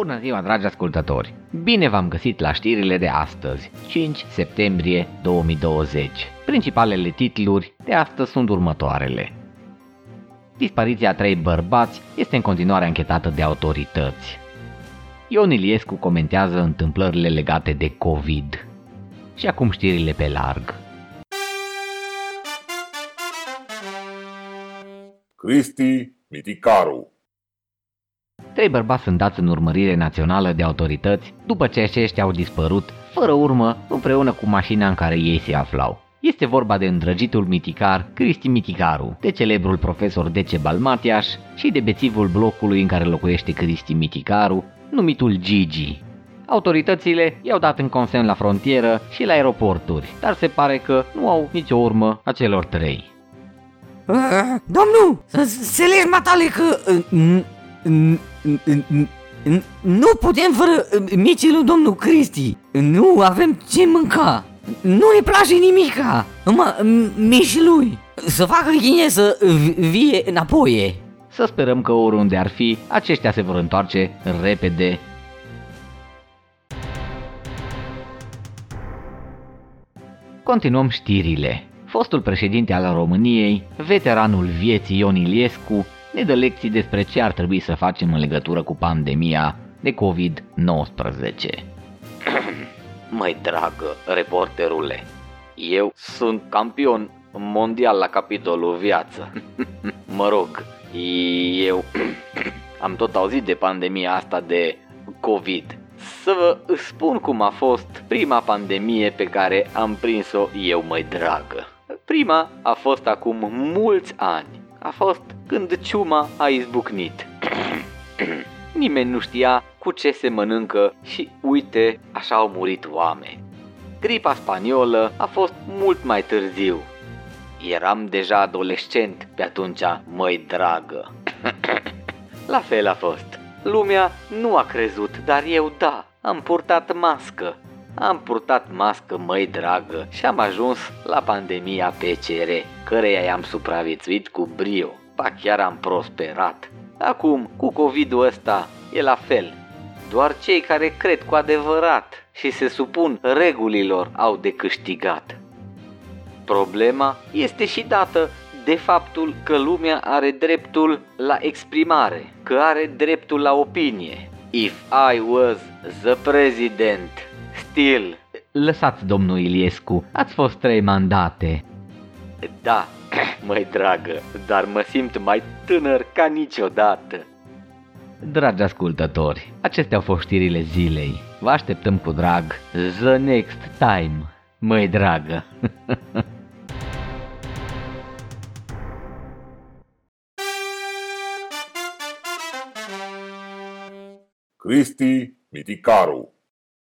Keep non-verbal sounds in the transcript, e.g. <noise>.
Bună ziua, dragi ascultători! Bine v-am găsit la știrile de astăzi, 5 septembrie 2020. Principalele titluri de astăzi sunt următoarele. Dispariția a trei bărbați este în continuare închetată de autorități. Ion Iliescu comentează întâmplările legate de COVID. Și acum știrile pe larg. Cristi Miticaru Trei bărbați sunt dați în urmărire națională de autorități după ce aceștia au dispărut, fără urmă, împreună cu mașina în care ei se aflau. Este vorba de îndrăgitul miticar Cristi Miticaru, de celebrul profesor Dece Balmatiaș și de bețivul blocului în care locuiește Cristi Miticaru, numitul Gigi. Autoritățile i-au dat în consemn la frontieră și la aeroporturi, dar se pare că nu au nicio urmă a celor trei. Domnul, să legi matale că nu putem fără micii domnul Cristi. Nu avem ce mânca. Nu ne place nimica. Numai mici lui. Să facă ghine să vie înapoi. Să sperăm că oriunde ar fi, aceștia se vor întoarce repede. Continuăm știrile. Fostul președinte al României, veteranul vieții Ion Iliescu, ne dă lecții despre ce ar trebui să facem în legătură cu pandemia de COVID-19. <clears throat> Măi dragă, reporterule, eu sunt campion mondial la capitolul viață. <laughs> mă rog, eu <clears throat> am tot auzit de pandemia asta de COVID. Să vă spun cum a fost prima pandemie pe care am prins-o eu, mai dragă. Prima a fost acum mulți ani. A fost când ciuma a izbucnit. <clears throat> Nimeni nu știa cu ce se mănâncă și uite, așa au murit oameni. Gripa spaniolă a fost mult mai târziu. Eram deja adolescent pe atunci, măi dragă. <clears throat> La fel a fost. Lumea nu a crezut, dar eu da, am purtat mască. Am purtat mască, măi dragă, și am ajuns la pandemia PCR, căreia i-am supraviețuit cu brio. Ba chiar am prosperat. Acum, cu COVID-ul ăsta, e la fel. Doar cei care cred cu adevărat și se supun regulilor au de câștigat. Problema este și dată de faptul că lumea are dreptul la exprimare, că are dreptul la opinie. If I was the president, still... Lăsați, domnul Iliescu, ați fost trei mandate. Da, <clears throat> măi dragă, dar mă simt mai tânăr ca niciodată. Dragi ascultători, acestea au fost știrile zilei. Vă așteptăm cu drag the next time, măi dragă. <laughs> Cristi Miticaru